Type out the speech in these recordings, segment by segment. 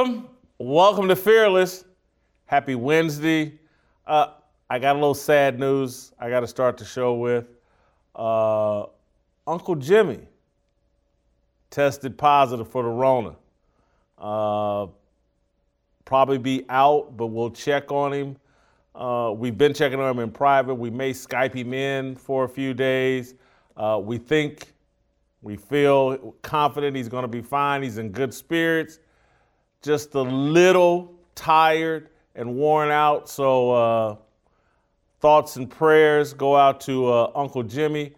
Welcome, welcome to Fearless. Happy Wednesday. Uh, I got a little sad news I got to start the show with. Uh, Uncle Jimmy tested positive for the Rona. Uh, probably be out, but we'll check on him. Uh, we've been checking on him in private. We may Skype him in for a few days. Uh, we think, we feel confident he's going to be fine. He's in good spirits, just a little tired and worn out. So, uh, thoughts and prayers go out to uh, Uncle Jimmy.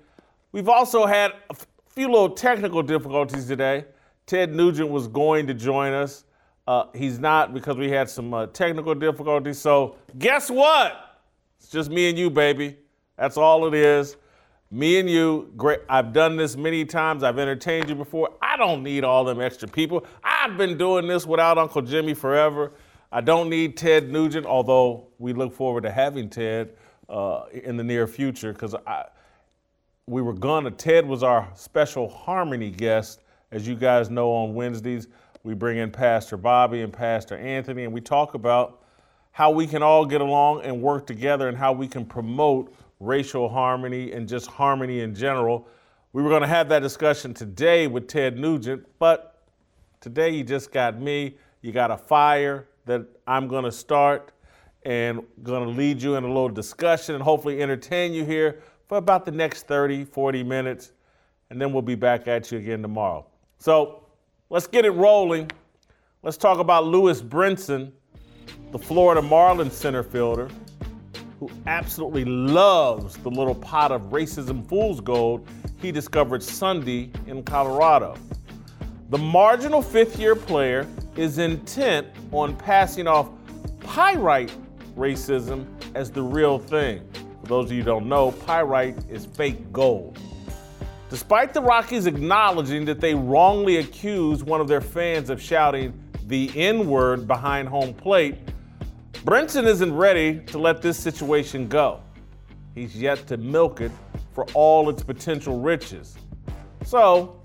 We've also had a few little technical difficulties today. Ted Nugent was going to join us. Uh, he's not because we had some uh, technical difficulties. So, guess what? It's just me and you, baby. That's all it is. Me and you. Great. I've done this many times. I've entertained you before. I don't need all them extra people. I've been doing this without Uncle Jimmy forever. I don't need Ted Nugent, although we look forward to having Ted uh, in the near future because we were gonna. Ted was our special harmony guest, as you guys know on Wednesdays. We bring in Pastor Bobby and Pastor Anthony, and we talk about how we can all get along and work together and how we can promote racial harmony and just harmony in general. We were going to have that discussion today with Ted Nugent, but today you just got me. You got a fire that I'm going to start and going to lead you in a little discussion and hopefully entertain you here for about the next 30, 40 minutes, and then we'll be back at you again tomorrow. So Let's get it rolling. Let's talk about Lewis Brinson, the Florida Marlins center fielder, who absolutely loves the little pot of racism fool's gold he discovered Sunday in Colorado. The marginal fifth year player is intent on passing off pyrite racism as the real thing. For those of you who don't know, pyrite is fake gold. Despite the Rockies acknowledging that they wrongly accused one of their fans of shouting the N word behind home plate, Brinson isn't ready to let this situation go. He's yet to milk it for all its potential riches. So,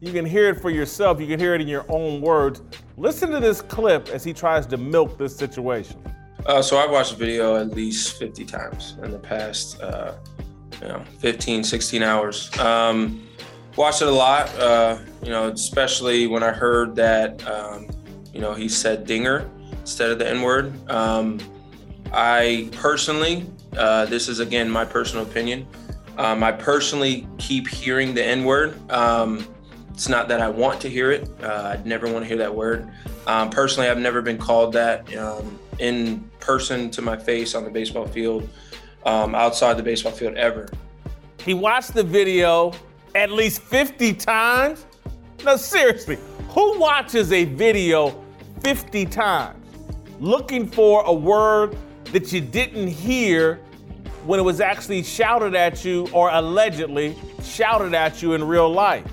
you can hear it for yourself, you can hear it in your own words. Listen to this clip as he tries to milk this situation. Uh, so, I've watched the video at least 50 times in the past uh, you know 15 16 hours um, watched it a lot uh, you know especially when i heard that um, you know he said dinger instead of the n word um, i personally uh, this is again my personal opinion um, i personally keep hearing the n word um, it's not that i want to hear it. Uh, i'd never want to hear that word. Um, personally i've never been called that in person to my face on the baseball field um, outside the baseball field ever. He watched the video at least 50 times. No, seriously, who watches a video 50 times looking for a word that you didn't hear when it was actually shouted at you or allegedly shouted at you in real life?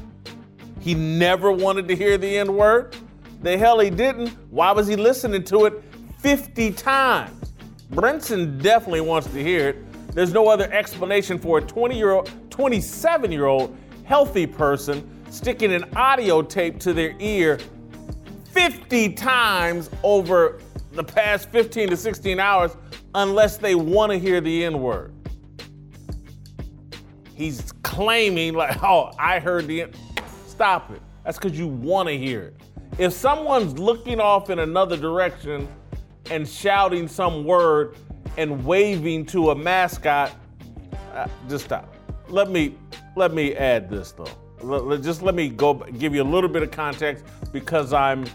He never wanted to hear the N word. The hell he didn't. Why was he listening to it 50 times? Brinson definitely wants to hear it. There's no other explanation for a 20 year old, 27 year old healthy person sticking an audio tape to their ear 50 times over the past 15 to 16 hours unless they want to hear the N word. He's claiming, like, oh, I heard the N. Stop it. That's because you want to hear it. If someone's looking off in another direction and shouting some word and waving to a mascot, uh, just stop. Let me let me add this though. Let, just let me go give you a little bit of context because I'm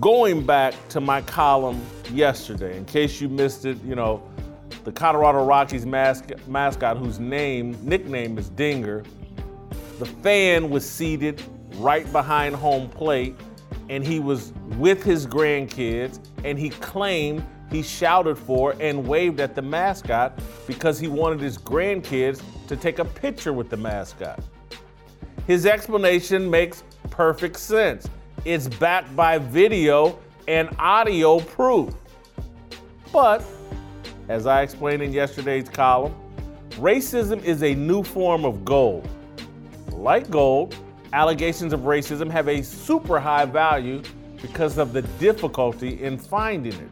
going back to my column yesterday. In case you missed it, you know, the Colorado Rockies mascot, mascot whose name nickname is Dinger, the fan was seated right behind home plate and he was with his grandkids and he claimed he shouted for and waved at the mascot because he wanted his grandkids to take a picture with the mascot. His explanation makes perfect sense. It's backed by video and audio proof. But, as I explained in yesterday's column, racism is a new form of gold. Like gold, allegations of racism have a super high value because of the difficulty in finding it.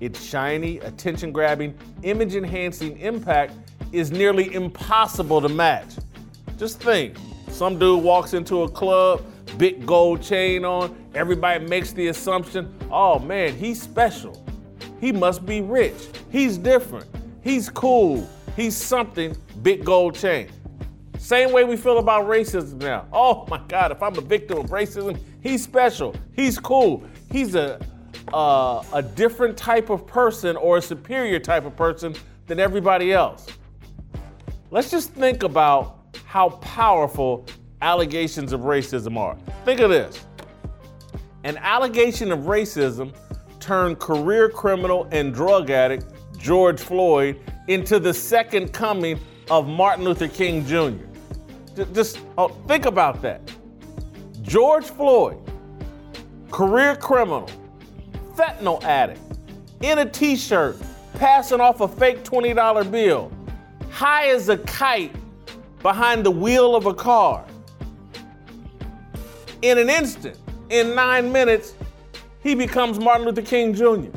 Its shiny, attention grabbing, image enhancing impact is nearly impossible to match. Just think some dude walks into a club, big gold chain on, everybody makes the assumption, oh man, he's special. He must be rich. He's different. He's cool. He's something, big gold chain. Same way we feel about racism now. Oh my God, if I'm a victim of racism, he's special. He's cool. He's a uh, a different type of person or a superior type of person than everybody else. Let's just think about how powerful allegations of racism are. Think of this an allegation of racism turned career criminal and drug addict George Floyd into the second coming of Martin Luther King Jr. Just oh, think about that. George Floyd, career criminal, fentanyl addict, in a t shirt, passing off a fake $20 bill, high as a kite behind the wheel of a car. In an instant, in nine minutes, he becomes Martin Luther King Jr.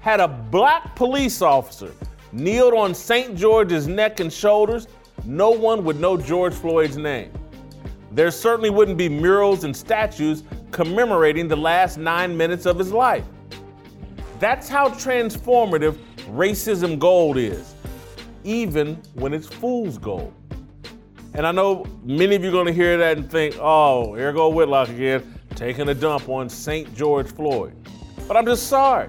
Had a black police officer kneeled on St. George's neck and shoulders, no one would know George Floyd's name. There certainly wouldn't be murals and statues commemorating the last nine minutes of his life. That's how transformative racism gold is, even when it's fool's gold. And I know many of you are going to hear that and think, oh, here go Whitlock again, taking a dump on St. George Floyd. But I'm just sorry.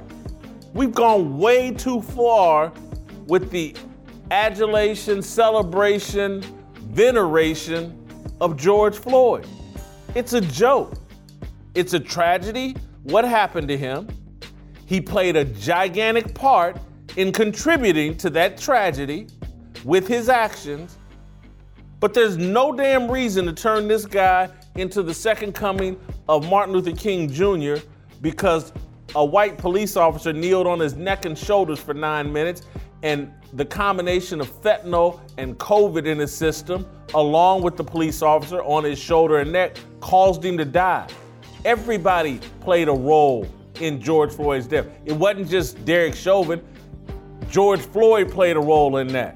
We've gone way too far with the adulation, celebration, veneration of George Floyd. It's a joke. It's a tragedy. What happened to him? He played a gigantic part in contributing to that tragedy with his actions. But there's no damn reason to turn this guy into the second coming of Martin Luther King Jr. because a white police officer kneeled on his neck and shoulders for nine minutes, and the combination of fentanyl and COVID in his system, along with the police officer on his shoulder and neck, caused him to die. Everybody played a role in George Floyd's death. It wasn't just Derek Chauvin. George Floyd played a role in that.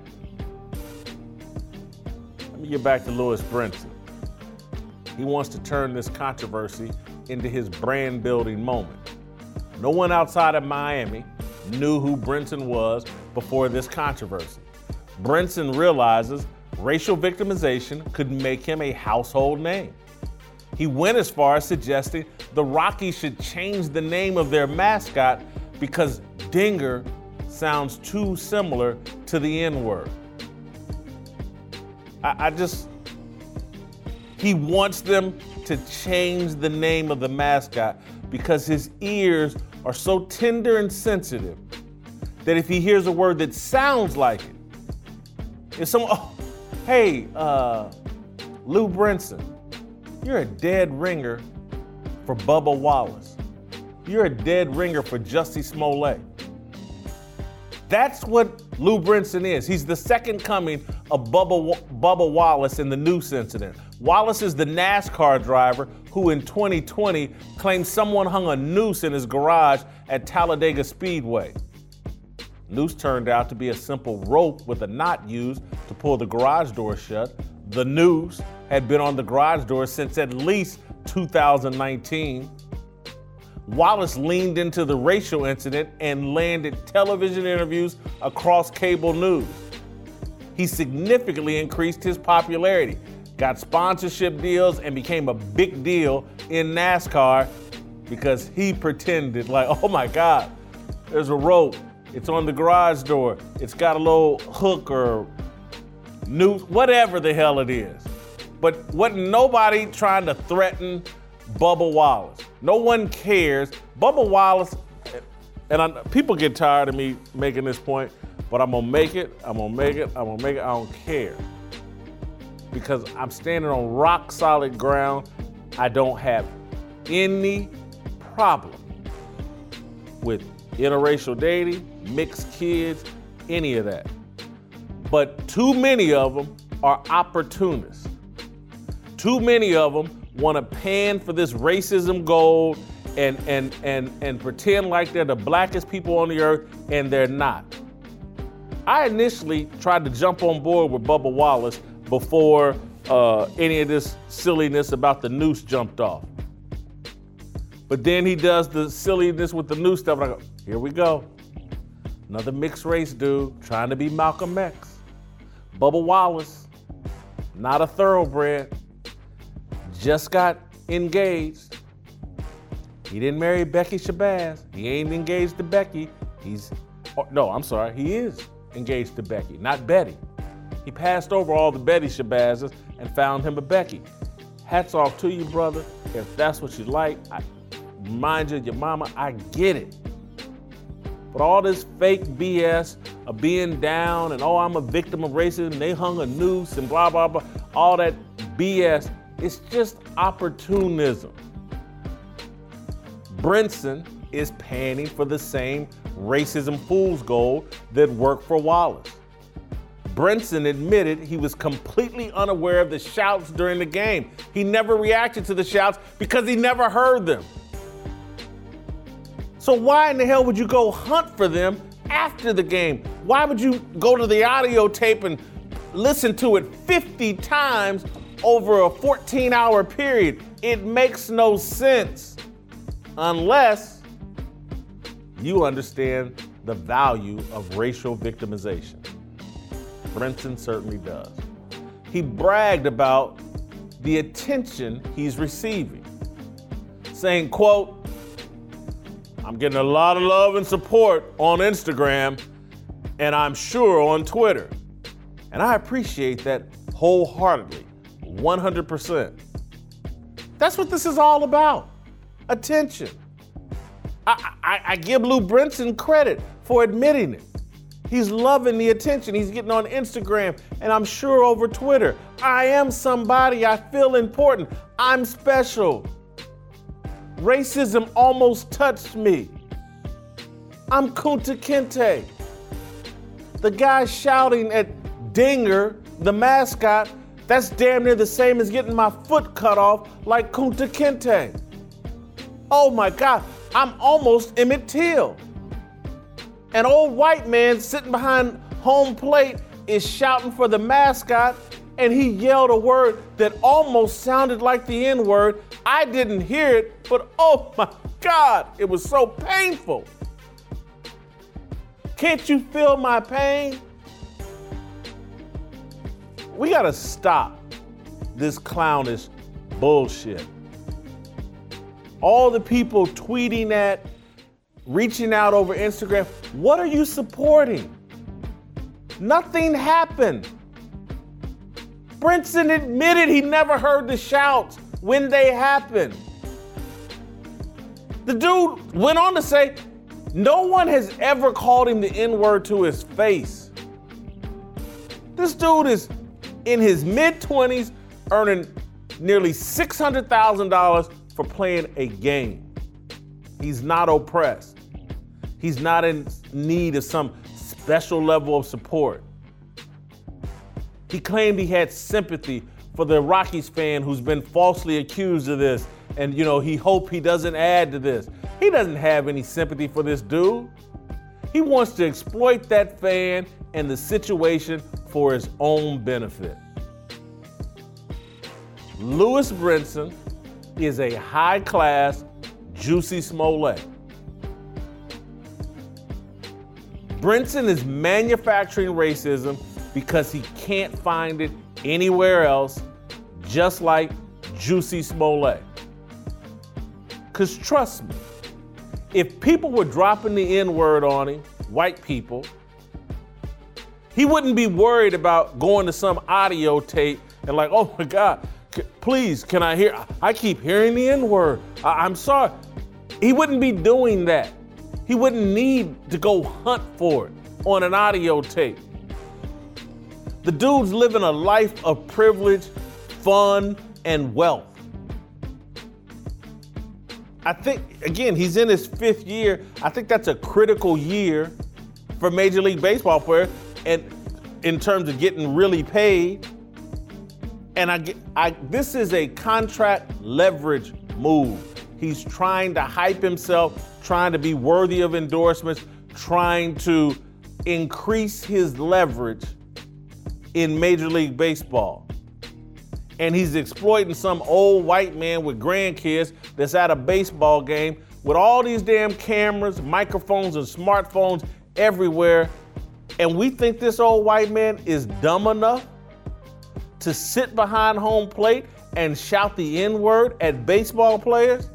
Me get back to Lewis Brinson. He wants to turn this controversy into his brand building moment. No one outside of Miami knew who Brinson was before this controversy. Brinson realizes racial victimization could make him a household name. He went as far as suggesting the Rockies should change the name of their mascot because Dinger sounds too similar to the N word. I, I, just, he wants them to change the name of the mascot because his ears are so tender and sensitive that if he hears a word that sounds like it, if someone, oh, hey, uh, Lou Brinson, you're a dead ringer for Bubba Wallace. You're a dead ringer for Jussie Smollett. That's what Lou Brinson is. He's the second coming of Bubba, Bubba Wallace in the noose incident. Wallace is the NASCAR driver who in 2020 claimed someone hung a noose in his garage at Talladega Speedway. Noose turned out to be a simple rope with a knot used to pull the garage door shut. The noose had been on the garage door since at least 2019. Wallace leaned into the racial incident and landed television interviews across cable news. He significantly increased his popularity, got sponsorship deals, and became a big deal in NASCAR because he pretended, like, oh my God, there's a rope. It's on the garage door. It's got a little hook or noose, whatever the hell it is. But wasn't nobody trying to threaten Bubba Wallace. No one cares. Bubba Wallace, and I, people get tired of me making this point, but I'm gonna make it. I'm gonna make it. I'm gonna make it. I don't care because I'm standing on rock solid ground. I don't have any problem with interracial dating, mixed kids, any of that. But too many of them are opportunists. too many of them want to pan for this racism gold and, and, and, and pretend like they're the blackest people on the earth, and they're not. I initially tried to jump on board with Bubba Wallace before uh, any of this silliness about the noose jumped off. But then he does the silliness with the new stuff, and I go, here we go. Another mixed race dude trying to be Malcolm X. Bubba Wallace, not a thoroughbred, just got engaged. He didn't marry Becky Shabazz. He ain't engaged to Becky. He's, oh, no, I'm sorry, he is engaged to Becky, not Betty. He passed over all the Betty Shabazzes and found him a Becky. Hats off to you, brother. If that's what you like, I, mind you, your mama, I get it. But all this fake BS of being down and oh, I'm a victim of racism, they hung a noose and blah, blah, blah, all that BS, it's just opportunism. Brinson is panning for the same racism fool's gold that worked for Wallace. Brinson admitted he was completely unaware of the shouts during the game. He never reacted to the shouts because he never heard them. So, why in the hell would you go hunt for them after the game? Why would you go to the audio tape and listen to it 50 times over a 14 hour period? It makes no sense unless you understand the value of racial victimization. Brinson certainly does. He bragged about the attention he's receiving, saying, quote, I'm getting a lot of love and support on Instagram, and I'm sure on Twitter. And I appreciate that wholeheartedly, 100%. That's what this is all about attention. I, I, I give Lou Brinson credit for admitting it. He's loving the attention. He's getting on Instagram and I'm sure over Twitter. I am somebody. I feel important. I'm special. Racism almost touched me. I'm Kunta Kinte. The guy shouting at Dinger, the mascot, that's damn near the same as getting my foot cut off like Kunta Kinte. Oh my God, I'm almost Emmett Till. An old white man sitting behind home plate is shouting for the mascot, and he yelled a word that almost sounded like the N word. I didn't hear it, but oh my God, it was so painful. Can't you feel my pain? We gotta stop this clownish bullshit. All the people tweeting at reaching out over Instagram. What are you supporting? Nothing happened. Brinson admitted he never heard the shouts when they happened. The dude went on to say, no one has ever called him the N word to his face. This dude is in his mid 20s earning nearly $600,000 for playing a game. He's not oppressed. He's not in need of some special level of support. He claimed he had sympathy for the Rockies fan who's been falsely accused of this, and you know, he hoped he doesn't add to this. He doesn't have any sympathy for this dude. He wants to exploit that fan and the situation for his own benefit. Lewis Brinson is a high class, Jussie Smollett. Brinson is manufacturing racism because he can't find it anywhere else, just like Jussie Smollett. Because trust me, if people were dropping the N word on him, white people, he wouldn't be worried about going to some audio tape and, like, oh my God, please, can I hear? I keep hearing the N word. I- I'm sorry. He wouldn't be doing that. He wouldn't need to go hunt for it on an audio tape. The dude's living a life of privilege, fun, and wealth. I think, again, he's in his fifth year. I think that's a critical year for Major League Baseball players and in terms of getting really paid. And I, I this is a contract leverage move. He's trying to hype himself, trying to be worthy of endorsements, trying to increase his leverage in Major League Baseball. And he's exploiting some old white man with grandkids that's at a baseball game with all these damn cameras, microphones, and smartphones everywhere. And we think this old white man is dumb enough to sit behind home plate and shout the N word at baseball players?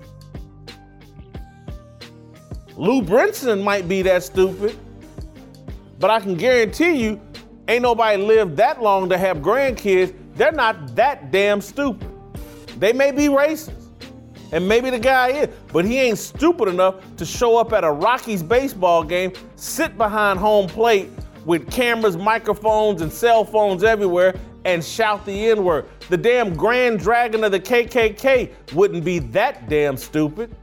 Lou Brinson might be that stupid, but I can guarantee you, ain't nobody lived that long to have grandkids. They're not that damn stupid. They may be racist, and maybe the guy is, but he ain't stupid enough to show up at a Rockies baseball game, sit behind home plate with cameras, microphones, and cell phones everywhere, and shout the N word. The damn grand dragon of the KKK wouldn't be that damn stupid.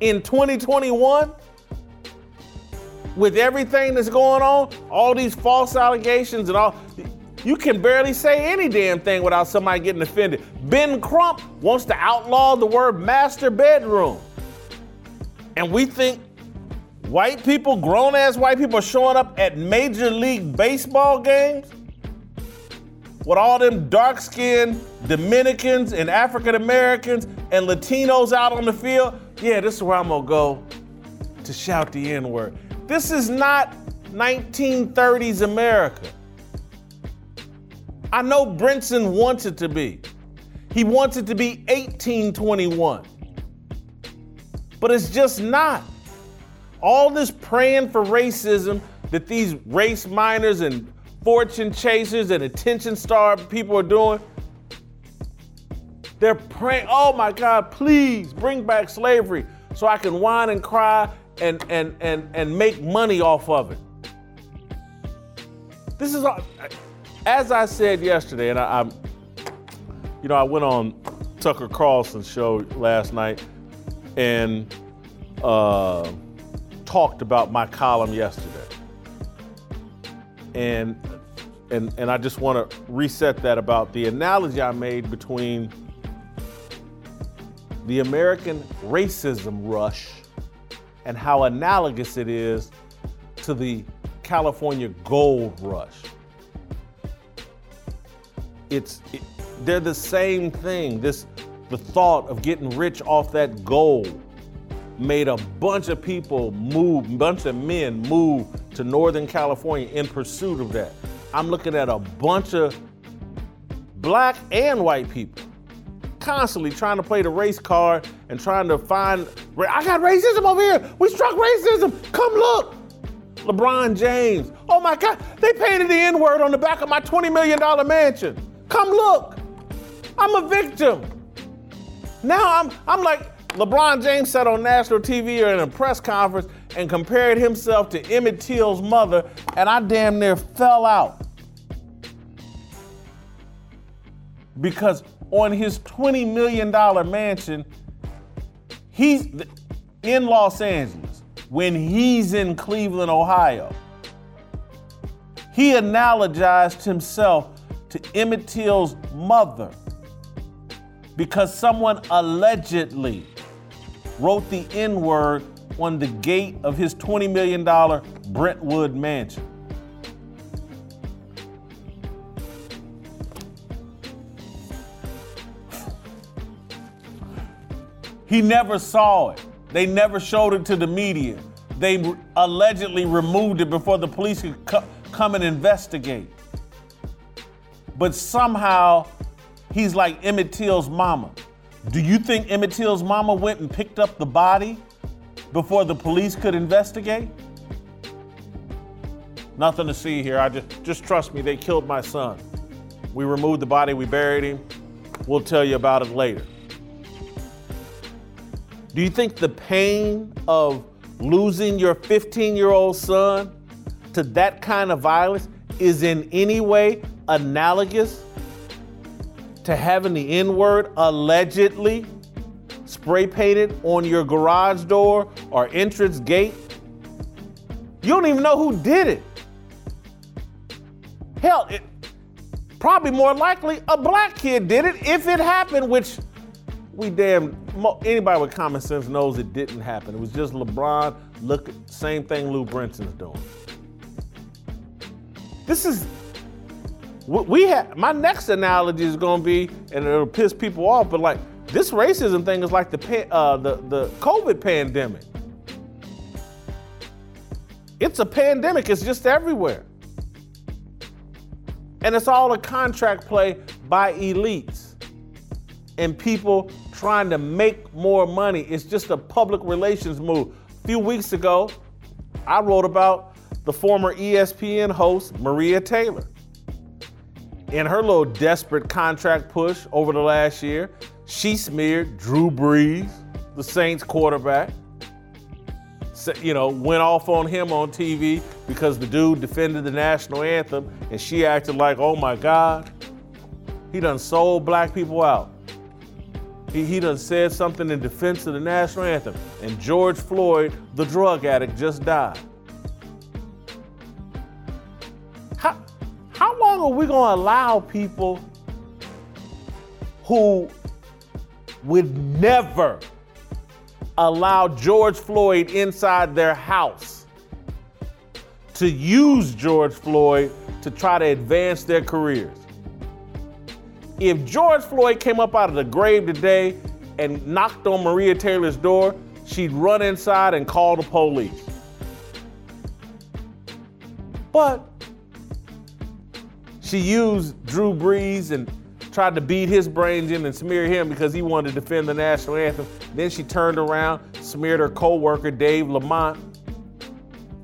In 2021, with everything that's going on, all these false allegations and all, you can barely say any damn thing without somebody getting offended. Ben Crump wants to outlaw the word master bedroom. And we think white people, grown ass white people, are showing up at Major League Baseball games with all them dark skinned Dominicans and African Americans and Latinos out on the field. Yeah, this is where I'm gonna go to shout the N word. This is not 1930s America. I know Brinson wants it to be. He wants it to be 1821. But it's just not. All this praying for racism that these race miners and fortune chasers and attention star people are doing, they're praying, oh my God, please bring back slavery so I can whine and cry and, and, and, and make money off of it. This is, as I said yesterday, and I, am you know, I went on Tucker Carlson's show last night and uh, talked about my column yesterday. And and and I just want to reset that about the analogy I made between the American racism rush and how analogous it is to the California gold rush. It's it, they're the same thing. This the thought of getting rich off that gold made a bunch of people move, bunch of men move to Northern California in pursuit of that. I'm looking at a bunch of black and white people constantly trying to play the race card and trying to find, I got racism over here. We struck racism. Come look. LeBron James. Oh my God, they painted the N word on the back of my $20 million mansion. Come look. I'm a victim. Now I'm, I'm like, LeBron James sat on national TV or in a press conference and compared himself to Emmett Till's mother, and I damn near fell out. Because on his $20 million mansion, he's in Los Angeles, when he's in Cleveland, Ohio, he analogized himself to Emmett Till's mother because someone allegedly wrote the N word on the gate of his $20 million Brentwood mansion. He never saw it. They never showed it to the media. They allegedly removed it before the police could co- come and investigate. But somehow he's like Emmett Till's mama. Do you think Emmett Till's mama went and picked up the body before the police could investigate? Nothing to see here. I just just trust me, they killed my son. We removed the body, we buried him. We'll tell you about it later. Do you think the pain of losing your 15 year old son to that kind of violence is in any way analogous to having the N word allegedly spray painted on your garage door or entrance gate. You don't even know who did it. Hell, it, probably more likely a black kid did it if it happened, which we damn anybody with common sense knows it didn't happen. It was just LeBron. Look, same thing Lou Brinson's doing. This is we have. My next analogy is going to be, and it'll piss people off, but like this racism thing is like the uh, the the COVID pandemic. It's a pandemic. It's just everywhere. And it's all a contract play by elites and people trying to make more money. It's just a public relations move. A few weeks ago, I wrote about the former ESPN host, Maria Taylor. In her little desperate contract push over the last year, she smeared Drew Brees, the Saints quarterback you know, went off on him on TV because the dude defended the national anthem and she acted like, oh my God, he done sold black people out. He, he done said something in defense of the national anthem. And George Floyd, the drug addict, just died. Long are we going to allow people who would never allow George Floyd inside their house to use George Floyd to try to advance their careers. If George Floyd came up out of the grave today and knocked on Maria Taylor's door, she'd run inside and call the police. But she used Drew Brees and tried to beat his brains in and smear him because he wanted to defend the national anthem. Then she turned around, smeared her co-worker Dave Lamont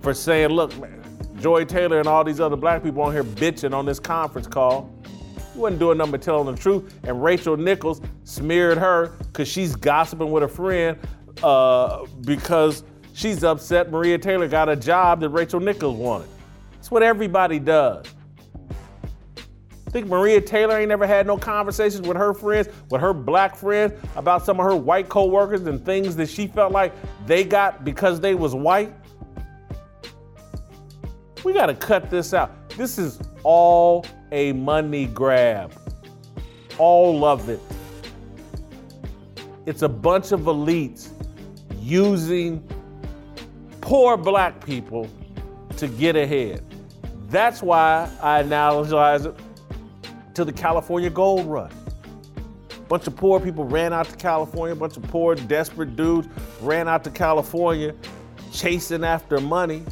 for saying, look, man, Joy Taylor and all these other black people on here bitching on this conference call. He wasn't doing nothing but telling the truth. And Rachel Nichols smeared her because she's gossiping with a friend uh, because she's upset Maria Taylor got a job that Rachel Nichols wanted. That's what everybody does. Think Maria Taylor ain't never had no conversations with her friends, with her black friends, about some of her white coworkers and things that she felt like they got because they was white? We got to cut this out. This is all a money grab. All of it. It's a bunch of elites using poor black people to get ahead. That's why I analogize it to the California gold rush. Bunch of poor people ran out to California, bunch of poor, desperate dudes ran out to California chasing after money.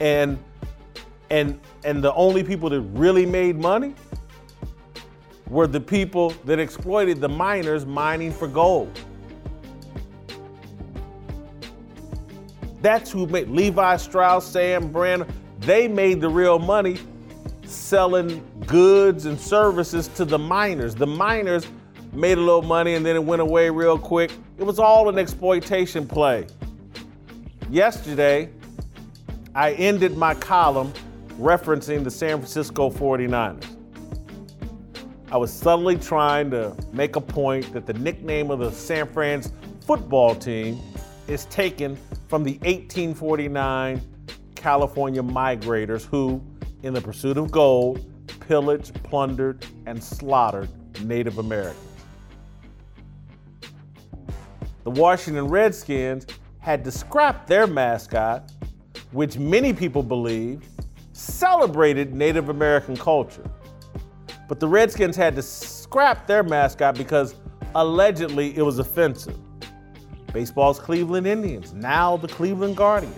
And and and the only people that really made money were the people that exploited the miners mining for gold. That's who made Levi Strauss, Sam Brannan, they made the real money selling goods and services to the miners. The miners made a little money and then it went away real quick. It was all an exploitation play. Yesterday, I ended my column referencing the San Francisco 49ers. I was subtly trying to make a point that the nickname of the San Fran's football team is taken from the 1849 California migrators who, in the pursuit of gold, pillaged, plundered, and slaughtered Native Americans. The Washington Redskins had to scrap their mascot, which many people believe celebrated Native American culture. But the Redskins had to scrap their mascot because allegedly it was offensive. Baseball's Cleveland Indians, now the Cleveland Guardians,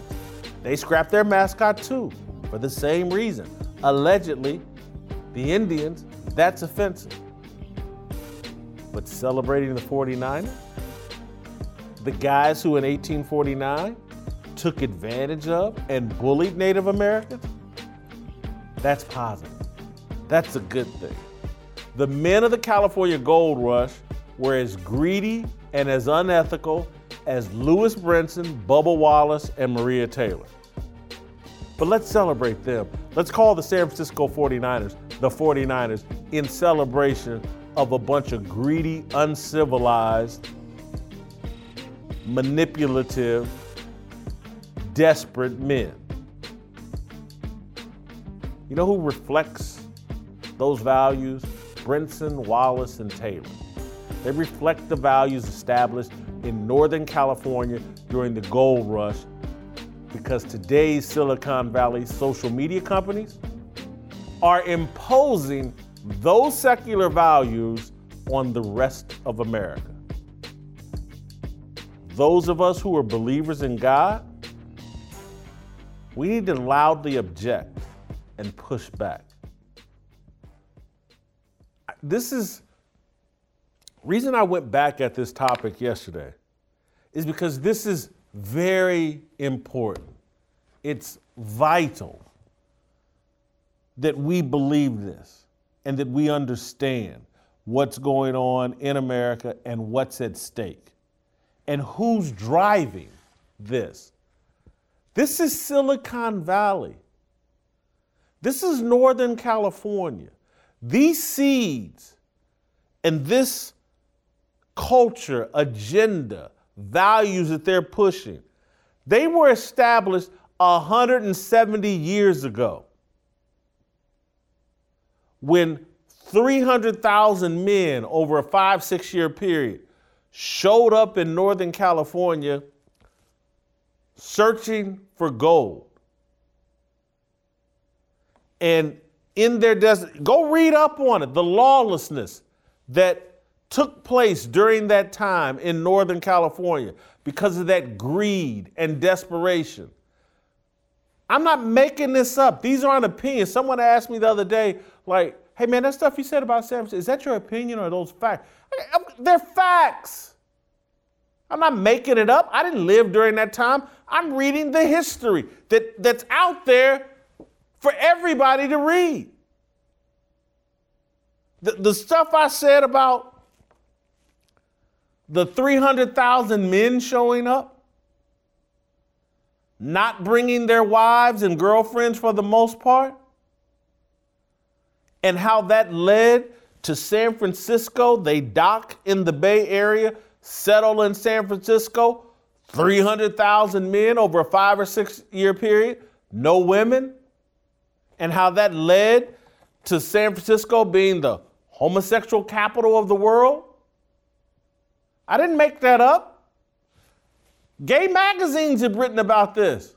they scrapped their mascot too for the same reason. Allegedly, the Indians, that's offensive. But celebrating the 49ers, the guys who in 1849 took advantage of and bullied Native Americans, that's positive. That's a good thing. The men of the California Gold Rush were as greedy and as unethical as Lewis Brinson, Bubba Wallace, and Maria Taylor. But let's celebrate them. Let's call the San Francisco 49ers the 49ers in celebration of a bunch of greedy, uncivilized, manipulative, desperate men. You know who reflects those values, Brinson, Wallace, and Taylor. They reflect the values established in Northern California during the gold rush because today's Silicon Valley social media companies are imposing those secular values on the rest of America. Those of us who are believers in God, we need to loudly object and push back. This is reason I went back at this topic yesterday is because this is very important. It's vital that we believe this and that we understand what's going on in America and what's at stake and who's driving this. This is Silicon Valley. This is Northern California. These seeds and this culture, agenda, values that they're pushing, they were established 170 years ago when 300,000 men over a five, six year period showed up in Northern California searching for gold. And in their desert, go read up on it, the lawlessness that took place during that time in Northern California because of that greed and desperation. I'm not making this up. These aren't opinions. Someone asked me the other day, like, hey man, that stuff you said about San Francisco, is that your opinion or those facts? They're facts. I'm not making it up. I didn't live during that time. I'm reading the history that, that's out there for everybody to read. The, the stuff I said about the 300,000 men showing up, not bringing their wives and girlfriends for the most part, and how that led to San Francisco. They dock in the Bay Area, settle in San Francisco, 300,000 men over a five or six year period, no women, and how that led to San Francisco being the homosexual capital of the world. I didn't make that up. Gay magazines have written about this.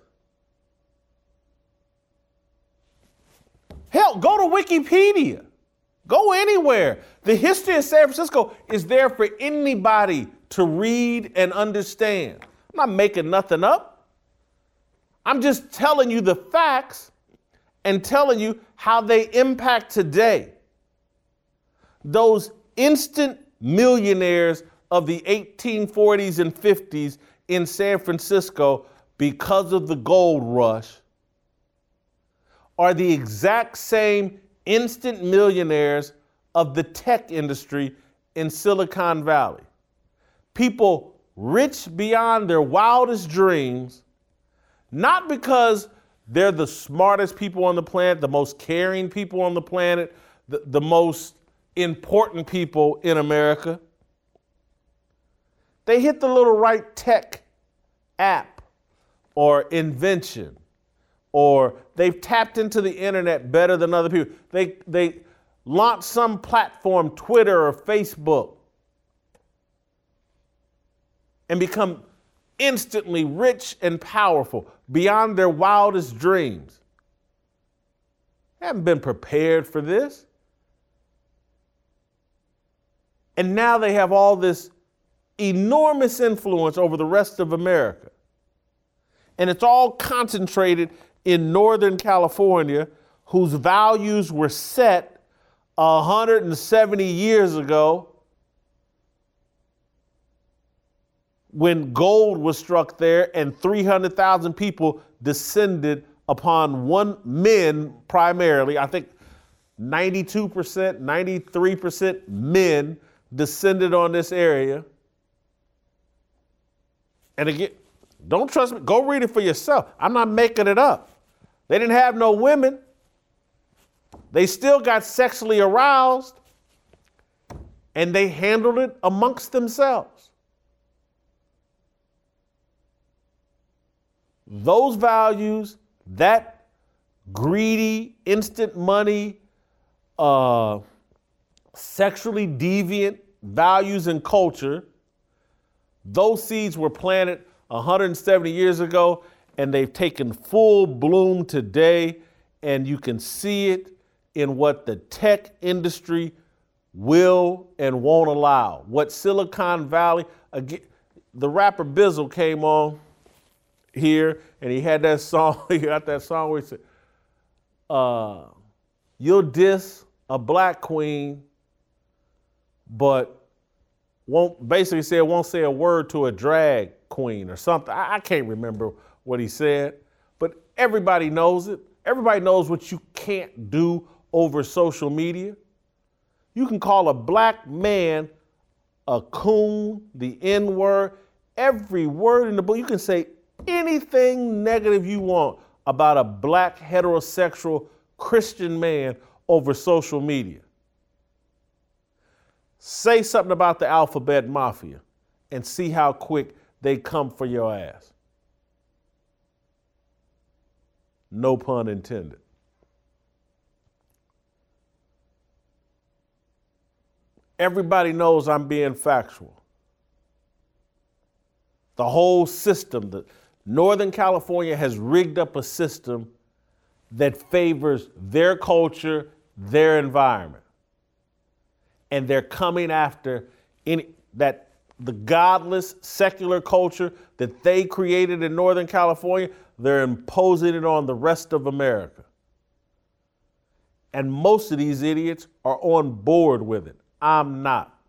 Hell, go to Wikipedia. Go anywhere. The history of San Francisco is there for anybody to read and understand. I'm not making nothing up. I'm just telling you the facts and telling you how they impact today. Those instant millionaires of the 1840s and 50s in San Francisco because of the gold rush are the exact same instant millionaires of the tech industry in Silicon Valley. People rich beyond their wildest dreams, not because they're the smartest people on the planet, the most caring people on the planet, the, the most important people in America. They hit the little right tech app or invention or they've tapped into the internet better than other people. They, they launch some platform, Twitter or Facebook, and become instantly rich and powerful beyond their wildest dreams. They haven't been prepared for this. And now they have all this enormous influence over the rest of America. And it's all concentrated in Northern California whose values were set 170 years ago when gold was struck there and 300,000 people descended upon one men primarily. I think 92%, 93% men descended on this area. And again, don't trust me. Go read it for yourself. I'm not making it up. They didn't have no women. They still got sexually aroused and they handled it amongst themselves. Those values, that greedy, instant money, uh, sexually deviant values and culture. Those seeds were planted 170 years ago, and they've taken full bloom today, and you can see it in what the tech industry will and won't allow. What Silicon Valley, again, the rapper Bizzle came on here and he had that song, he got that song where he said, uh, you'll diss a black queen, but won't basically say won't say a word to a drag queen or something. I, I can't remember what he said, but everybody knows it. Everybody knows what you can't do over social media. You can call a black man a coon, the N word, every word in the book. You can say anything negative you want about a black heterosexual Christian man over social media. Say something about the alphabet mafia and see how quick they come for your ass. No pun intended. Everybody knows I'm being factual. The whole system, the Northern California has rigged up a system that favors their culture, their environment. And they're coming after any that the godless secular culture that they created in Northern California, they're imposing it on the rest of America. And most of these idiots are on board with it. I'm not.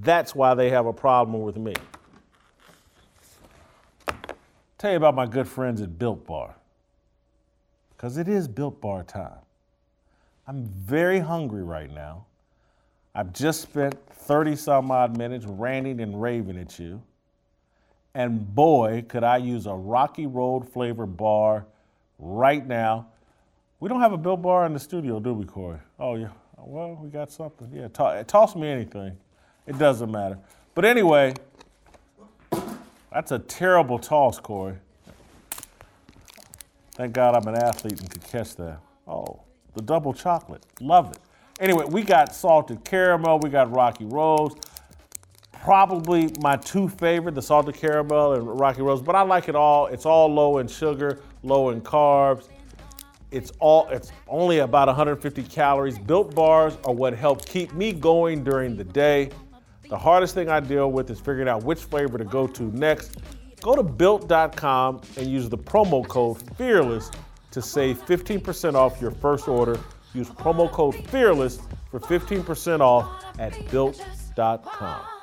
That's why they have a problem with me. Tell you about my good friends at Built Bar. Because it is Built Bar time. I'm very hungry right now. I've just spent 30 some odd minutes ranting and raving at you. And boy, could I use a Rocky Road flavor bar right now we don't have a Built Bar in the studio, do we, Corey? Oh, yeah. Well, we got something. Yeah, to- toss me anything. It doesn't matter. But anyway, that's a terrible toss, Corey. Thank God I'm an athlete and could catch that. Oh, the double chocolate. Love it. Anyway, we got salted caramel, we got Rocky Roads. Probably my two favorite, the salted caramel and Rocky Roads, but I like it all. It's all low in sugar, low in carbs. It's all it's only about 150 calories. Built bars are what help keep me going during the day. The hardest thing I deal with is figuring out which flavor to go to next. Go to built.com and use the promo code FEARLESS to save 15% off your first order. Use promo code FEARLESS for 15% off at built.com.